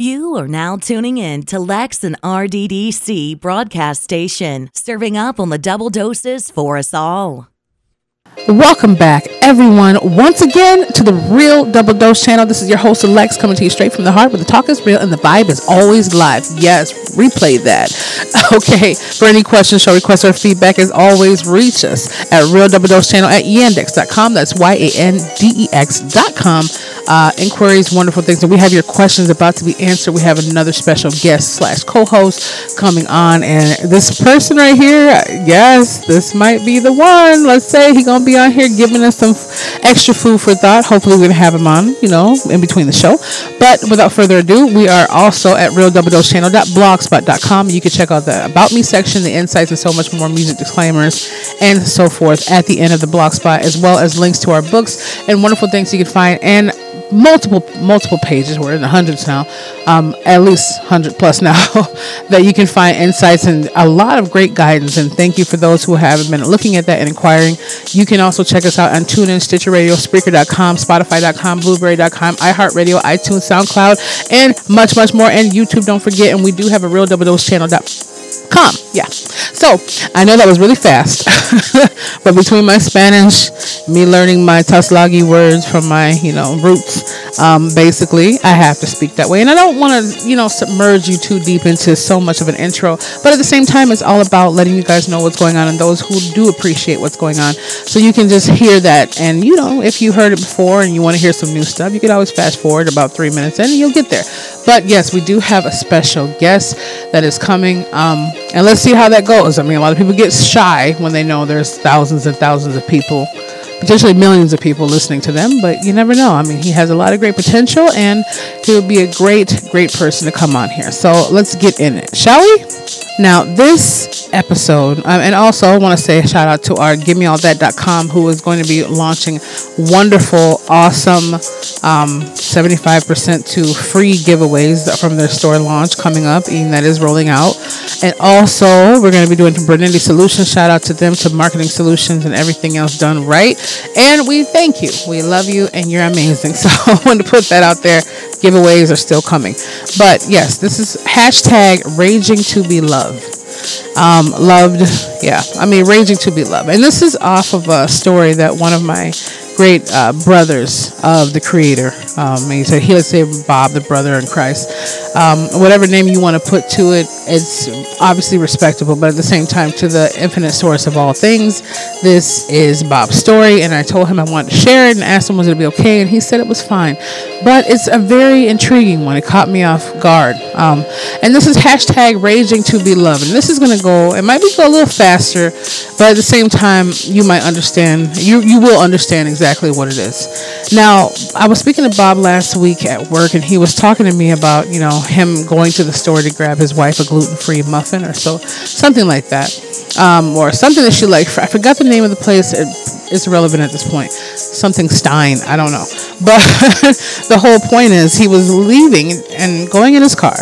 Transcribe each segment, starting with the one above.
You are now tuning in to Lex and RDDC broadcast station, serving up on the double doses for us all. Welcome back, everyone, once again to the Real Double Dose channel. This is your host, Lex, coming to you straight from the heart where the talk is real and the vibe is always live. Yes, replay that. Okay, for any questions, show requests, or feedback, as always, reach us at Real Double Dose channel at yandex.com. That's Y A N D E X.com. Uh, inquiries, wonderful things. And we have your questions about to be answered. We have another special guest slash co host coming on. And this person right here, yes, this might be the one. Let's say he to be on here giving us some extra food for thought. Hopefully, we're to have him on, you know, in between the show. But without further ado, we are also at realdoubledosechannel.blogspot.com. You can check out the About Me section, the insights, and so much more music disclaimers and so forth at the end of the blogspot, as well as links to our books and wonderful things you can find. And multiple multiple pages we're in the hundreds now um, at least 100 plus now that you can find insights and a lot of great guidance and thank you for those who have been looking at that and inquiring you can also check us out on TuneIn, Stitcher Radio, Spreaker.com, Spotify.com, Blubrry.com, iHeartRadio, iTunes, SoundCloud, and much, much more. And YouTube, don't forget. And we do have a Real Double Dose channel. Com, yeah. So I know that was really fast, but between my Spanish, me learning my Tsalagi words from my, you know, roots, um, basically, I have to speak that way. And I don't want to, you know, submerge you too deep into so much of an intro, but at the same time, it's all about letting you guys know what's going on and those who do appreciate what's going on. So you can just hear that. And, you know, if you heard it before and you want to hear some new stuff, you can always fast forward about three minutes and you'll get there. But yes, we do have a special guest that is coming. Um, and let's see how that goes. I mean, a lot of people get shy when they know there's thousands and thousands of people, potentially millions of people listening to them, but you never know. I mean, he has a lot of great potential and he would be a great, great person to come on here. So let's get in it, shall we? Now, this episode, um, and also I want to say a shout out to our givemeallthat.com who is going to be launching wonderful, awesome um, 75% to free giveaways from their store launch coming up, and that is rolling out. And also, we're going to be doing Bernini Solutions. Shout out to them, to Marketing Solutions, and everything else done right. And we thank you. We love you, and you're amazing. So I want to put that out there. Giveaways are still coming. But yes, this is hashtag raging to be loved. Um, loved, yeah. I mean, raging to be loved. And this is off of a story that one of my great uh, brothers of the Creator. Um, he said, he would say Bob, the brother in Christ. Um, whatever name you want to put to it, it's obviously respectable, but at the same time, to the infinite source of all things, this is Bob's story. And I told him I wanted to share it and asked him, was it be okay? And he said it was fine. But it's a very intriguing one. It caught me off guard. Um, and this is hashtag raging to be loved. And this is going to go, it might be go a little faster, but at the same time, you might understand, you, you will understand exactly exactly what it is. Now, I was speaking to Bob last week at work, and he was talking to me about, you know, him going to the store to grab his wife a gluten-free muffin or so, something like that, um, or something that she liked. I forgot the name of the place. It, it's irrelevant at this point. Something Stein, I don't know. But the whole point is, he was leaving and going in his car.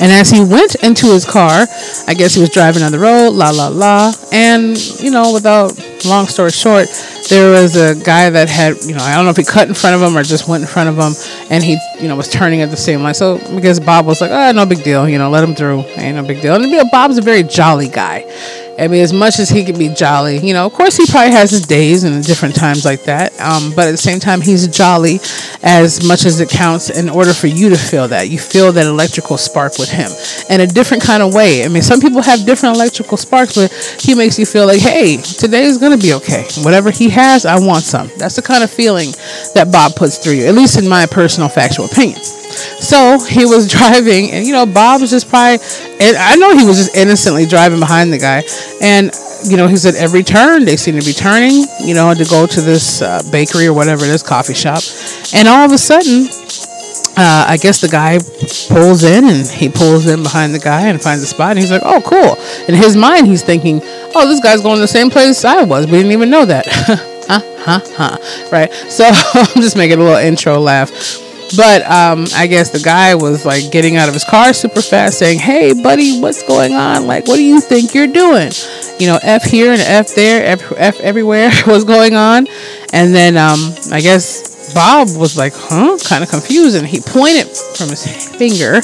And as he went into his car, I guess he was driving on the road, la la la. And, you know, without long story short, there was a guy that had, you know, I don't know if he cut in front of him or just went in front of him, and he, you know, was turning at the same line. So I guess Bob was like, oh, no big deal, you know, let him through, ain't no big deal. And you know, Bob's a very jolly guy. I mean, as much as he can be jolly, you know, of course he probably has his days and different times like that. Um, but at the same time, he's jolly as much as it counts in order for you to feel that. You feel that electrical spark with him in a different kind of way. I mean, some people have different electrical sparks, but he makes you feel like, hey, today is going to be okay. Whatever he has, I want some. That's the kind of feeling that Bob puts through you, at least in my personal factual opinion. So he was driving, and you know, Bob was just probably, and I know he was just innocently driving behind the guy. And, you know, he said every turn they seem to be turning, you know, to go to this uh, bakery or whatever it is, coffee shop. And all of a sudden, uh, I guess the guy pulls in and he pulls in behind the guy and finds a spot. And he's like, oh, cool. In his mind, he's thinking, oh, this guy's going to the same place I was. We didn't even know that. huh, huh, huh. Right. So I'm just making a little intro laugh. But um, I guess the guy was like getting out of his car super fast, saying, "Hey, buddy, what's going on? Like, what do you think you're doing? You know, f here and f there, f, f everywhere what's going on." And then um, I guess Bob was like, huh? Kind of confused. And he pointed from his finger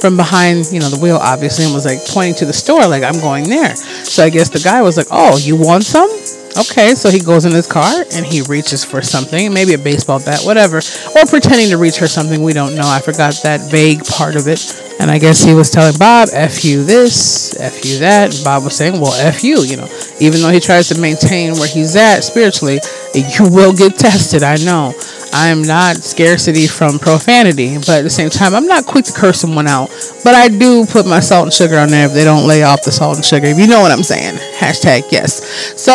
from behind, you know, the wheel, obviously, and was like pointing to the store, like, I'm going there. So I guess the guy was like, oh, you want some? Okay, so he goes in his car and he reaches for something, maybe a baseball bat, whatever, or pretending to reach for something. We don't know. I forgot that vague part of it. And I guess he was telling Bob, F you this, F you that. And Bob was saying, well, F you, you know. Even though he tries to maintain where he's at spiritually, you will get tested, I know. I am not scarcity from profanity, but at the same time, I'm not quick to curse someone out. But I do put my salt and sugar on there if they don't lay off the salt and sugar. If you know what I'm saying. Hashtag yes. So,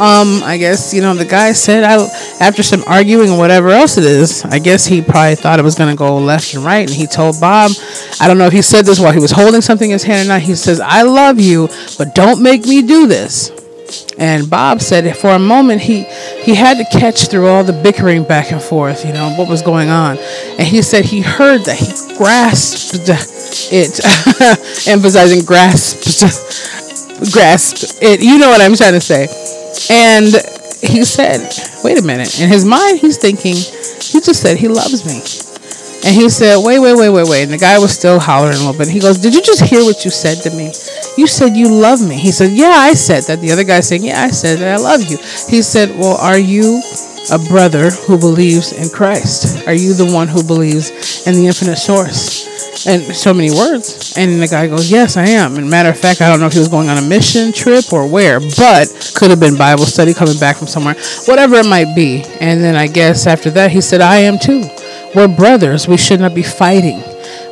um, I guess you know the guy said I after some arguing and whatever else it is. I guess he probably thought it was gonna go left and right, and he told Bob. I don't know if he said this while he was holding something in his hand or not. He says, "I love you, but don't make me do this." And Bob said for a moment he he had to catch through all the bickering back and forth, you know, what was going on. And he said he heard that he grasped it, emphasizing grasped, grasped it. You know what I'm trying to say. And he said, wait a minute. In his mind, he's thinking, he just said he loves me. And he said, wait, wait, wait, wait, wait. And the guy was still hollering a little bit. He goes, did you just hear what you said to me? You said you love me. He said, yeah, I said that. The other guy saying, yeah, I said that I love you. He said, well, are you a brother who believes in Christ? Are you the one who believes in the infinite source? And so many words. And the guy goes, Yes, I am. And matter of fact, I don't know if he was going on a mission trip or where, but could have been Bible study coming back from somewhere, whatever it might be. And then I guess after that, he said, I am too. We're brothers. We should not be fighting.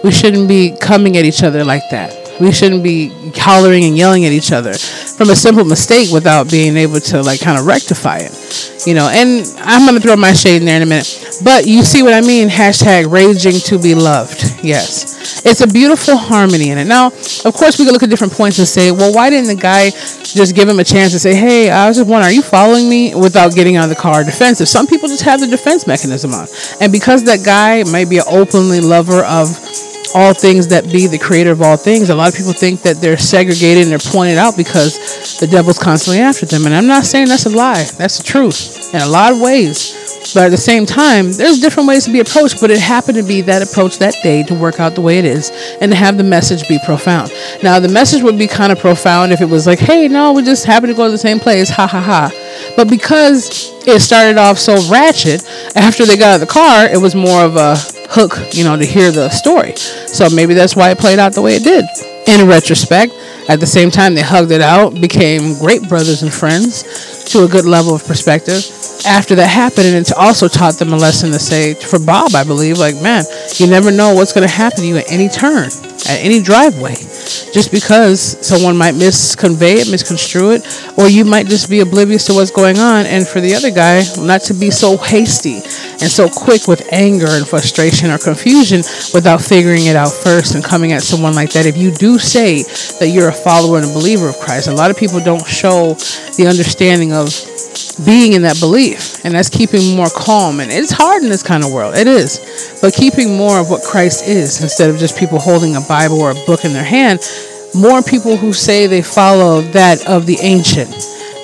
We shouldn't be coming at each other like that. We shouldn't be hollering and yelling at each other from a simple mistake without being able to like kind of rectify it. You know, and I'm gonna throw my shade in there in a minute. But you see what I mean? Hashtag raging to be loved. Yes. It's a beautiful harmony in it. Now, of course, we can look at different points and say, well, why didn't the guy just give him a chance to say, hey, I was just wondering, are you following me without getting on the car defensive? Some people just have the defense mechanism on. And because that guy might be an openly lover of all things that be the creator of all things. A lot of people think that they're segregated and they're pointed out because the devil's constantly after them. And I'm not saying that's a lie. That's the truth in a lot of ways. But at the same time, there's different ways to be approached, but it happened to be that approach that day to work out the way it is and to have the message be profound. Now, the message would be kind of profound if it was like, hey, no, we just happen to go to the same place, ha ha ha. But because it started off so ratchet, after they got out of the car, it was more of a hook, you know, to hear the story. So maybe that's why it played out the way it did. In retrospect, at the same time, they hugged it out, became great brothers and friends to a good level of perspective. After that happened, and it also taught them a lesson to say, for Bob, I believe, like, man, you never know what's going to happen to you at any turn, at any driveway. Just because someone might misconvey it, misconstrue it, or you might just be oblivious to what's going on. And for the other guy, not to be so hasty and so quick with anger and frustration or confusion without figuring it out first and coming at someone like that. If you do say that you're a follower and a believer of Christ, a lot of people don't show the understanding of being in that belief and that's keeping more calm and it's hard in this kind of world it is but keeping more of what christ is instead of just people holding a bible or a book in their hand more people who say they follow that of the ancient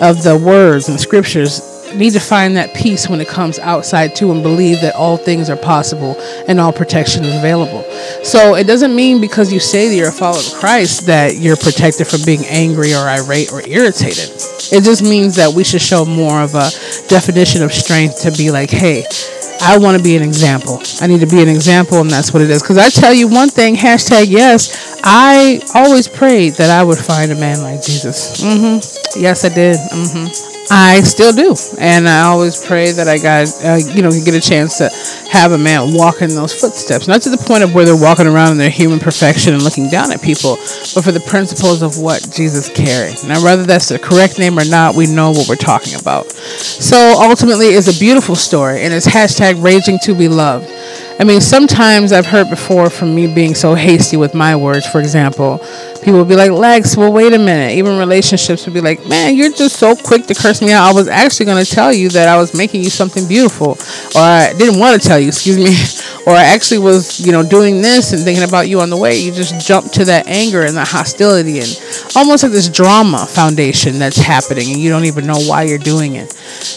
of the words and scriptures need to find that peace when it comes outside too and believe that all things are possible and all protection is available. So it doesn't mean because you say that you're a follower of Christ that you're protected from being angry or irate or irritated. It just means that we should show more of a definition of strength to be like, hey, I want to be an example. I need to be an example, and that's what it is. Because I tell you one thing, hashtag yes, I always prayed that I would find a man like Jesus. Mm-hmm. Yes, I did. Mm-hmm. I still do, and I always pray that I got, uh, you know, get a chance to have a man walk in those footsteps. Not to the point of where they're walking around in their human perfection and looking down at people, but for the principles of what Jesus carried. Now, whether that's the correct name or not, we know what we're talking about. So ultimately, it's a beautiful story, and it's hashtag raging to be loved. I mean, sometimes I've heard before from me being so hasty with my words, for example, People would be like, Lex, well, wait a minute. Even relationships would be like, man, you're just so quick to curse me out. I was actually going to tell you that I was making you something beautiful. Or I didn't want to tell you, excuse me. Or I actually was, you know, doing this and thinking about you on the way. You just jump to that anger and that hostility and almost like this drama foundation that's happening and you don't even know why you're doing it.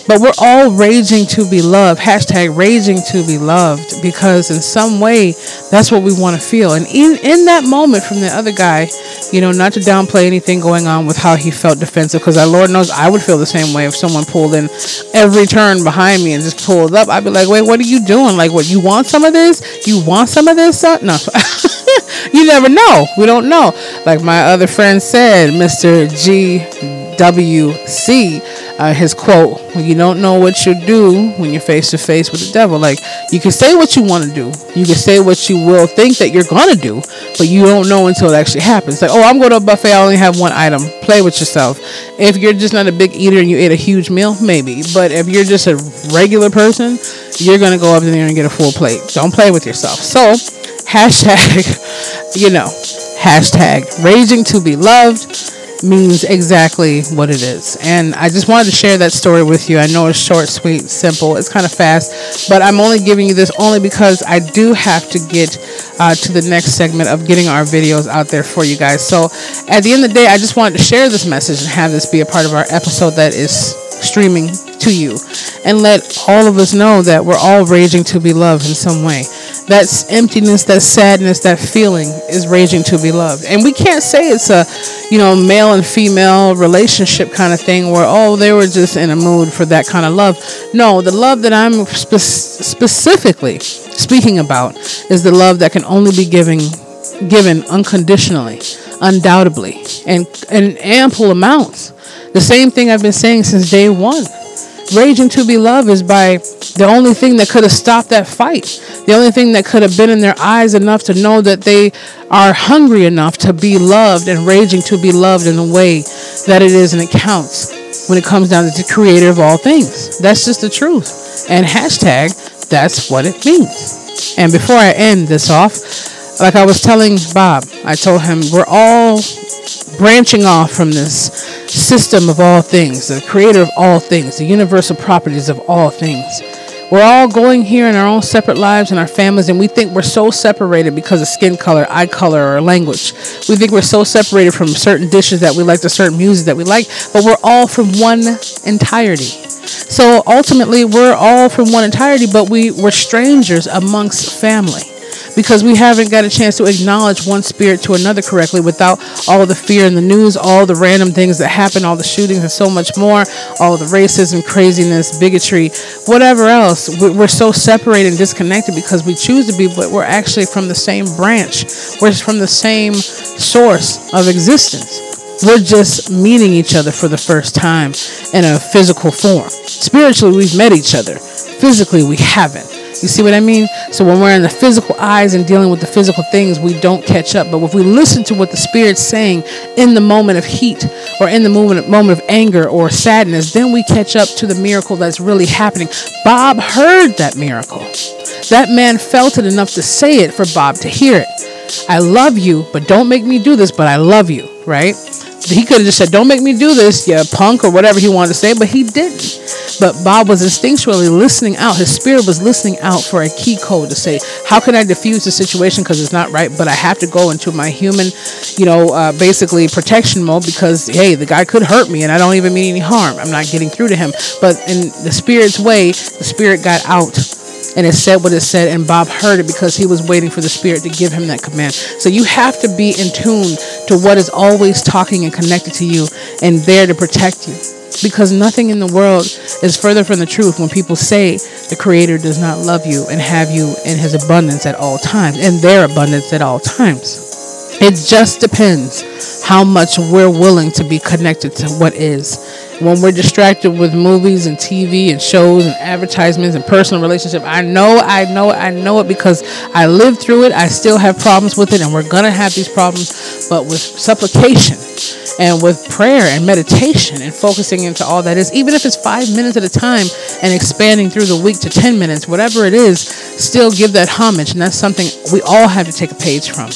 But we're all raging to be loved. Hashtag raging to be loved because in some way that's what we want to feel. And in, in that moment from the other guy, you know, not to downplay anything going on with how he felt defensive because Lord knows I would feel the same way if someone pulled in every turn behind me and just pulled up. I'd be like, wait, what are you doing? Like, what, you want some of this? You want some of this? Son? No. you never know. We don't know. Like my other friend said, Mr. GWC, uh, his quote, you don't know what you do when you're face to face with the devil. Like, you can say what you want to do, you can say what you will think that you're going to do, but you don't know until it actually happens. Like, oh, I'm going to a buffet, I only have one item. Play with yourself. If you're just not a big eater and you ate a huge meal, maybe. But if you're just a regular person, you're going to go up there and get a full plate. Don't play with yourself. So, hashtag, you know, hashtag raging to be loved means exactly what it is. And I just wanted to share that story with you. I know it's short, sweet, simple. It's kind of fast, but I'm only giving you this only because I do have to get uh, to the next segment of getting our videos out there for you guys. So at the end of the day, I just wanted to share this message and have this be a part of our episode that is streaming to you and let all of us know that we're all raging to be loved in some way. That emptiness, that sadness, that feeling is raging to be loved. And we can't say it's a, you know, male and female relationship kind of thing where, oh, they were just in a mood for that kind of love. No, the love that I'm spe- specifically speaking about is the love that can only be given given unconditionally, undoubtedly, and in ample amounts. The same thing I've been saying since day one. Raging to be loved is by the only thing that could have stopped that fight. The only thing that could have been in their eyes enough to know that they are hungry enough to be loved and raging to be loved in the way that it is and it counts when it comes down to the creator of all things. That's just the truth. And hashtag, that's what it means. And before I end this off, like I was telling Bob, I told him we're all branching off from this system of all things, the creator of all things, the universal properties of all things. We're all going here in our own separate lives and our families, and we think we're so separated because of skin color, eye color, or language. We think we're so separated from certain dishes that we like, to certain music that we like, but we're all from one entirety. So ultimately, we're all from one entirety, but we, we're strangers amongst family because we haven't got a chance to acknowledge one spirit to another correctly without all the fear in the news, all the random things that happen, all the shootings, and so much more, all the racism, craziness, bigotry, whatever else. We're so separated and disconnected because we choose to be, but we're actually from the same branch, we're from the same source of existence. We're just meeting each other for the first time in a physical form. Spiritually, we've met each other. Physically, we haven't. You see what I mean? So when we're in the physical eyes and dealing with the physical things, we don't catch up. But if we listen to what the Spirit's saying in the moment of heat or in the moment, moment of anger or sadness, then we catch up to the miracle that's really happening. Bob heard that miracle. That man felt it enough to say it for Bob to hear it. I love you, but don't make me do this, but I love you, right? He could have just said, Don't make me do this, you punk, or whatever he wanted to say, but he didn't. But Bob was instinctually listening out. His spirit was listening out for a key code to say, How can I diffuse the situation because it's not right, but I have to go into my human, you know, uh, basically protection mode because, hey, the guy could hurt me and I don't even mean any harm. I'm not getting through to him. But in the spirit's way, the spirit got out and it said what it said and bob heard it because he was waiting for the spirit to give him that command so you have to be in tune to what is always talking and connected to you and there to protect you. Because nothing in the world is further from the truth when people say the creator does not love you and have you in his abundance at all times in their abundance at all times it just depends how much we're willing to be connected to what is when we're distracted with movies and TV and shows and advertisements and personal relationship. I know, I know, I know it because I lived through it. I still have problems with it, and we're gonna have these problems. But with supplication and with prayer and meditation and focusing into all that is, even if it's five minutes at a time and expanding through the week to 10 minutes, whatever it is, still give that homage. And that's something we all have to take a page from.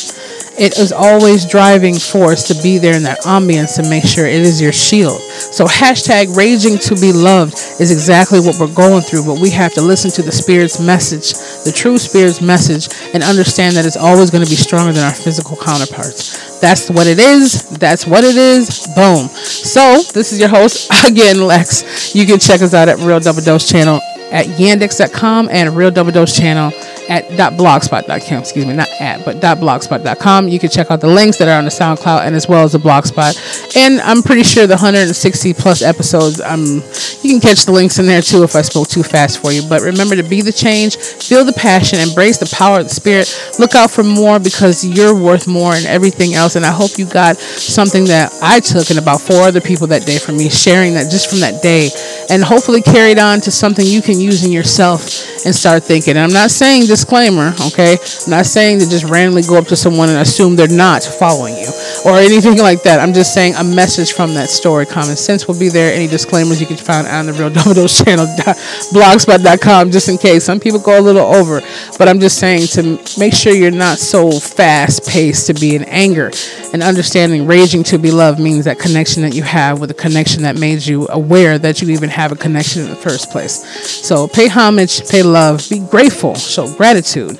It is always driving force to be there in that ambience to make sure it is your shield. So hashtag raging to be loved is exactly what we're going through, but we have to listen to the Spirit's message, the true Spirit's message, and understand that it's always going to be stronger than our physical counterparts. That's what it is. That's what it is. Boom. So this is your host again, Lex. You can check us out at Real Double Dose channel at yandex.com and Real Double Dose channel at .blogspot.com. Excuse me, not at, but .blogspot.com. You can check out the links that are on the SoundCloud and as well as the Blogspot. And I'm pretty sure the 160 plus episodes, um, you can catch the links in there too if I spoke too fast for you. But remember to be the change, feel the passion, embrace the power of the Spirit. Look out for more because you're worth more and everything else. And I hope you got something that I took and about four other people that day from me, sharing that just from that day, and hopefully carried on to something you can use in yourself and start thinking. And I'm not saying disclaimer, okay? I'm not saying to just randomly go up to someone and assume they're not following you or anything like that. I'm just saying a message from that story. Common sense will be there. Any disclaimers you can find on the Real Double Dose channel, blogspot.com, just in case. Some people go a little over, but I'm just saying to make sure you're not so fast paced to be in anger and understanding raging to be loved means that connection that you have with a connection that made you aware that you even have a connection in the first place. So pay homage, pay love, be grateful, show gratitude.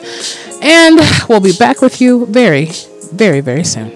And we'll be back with you very, very, very soon.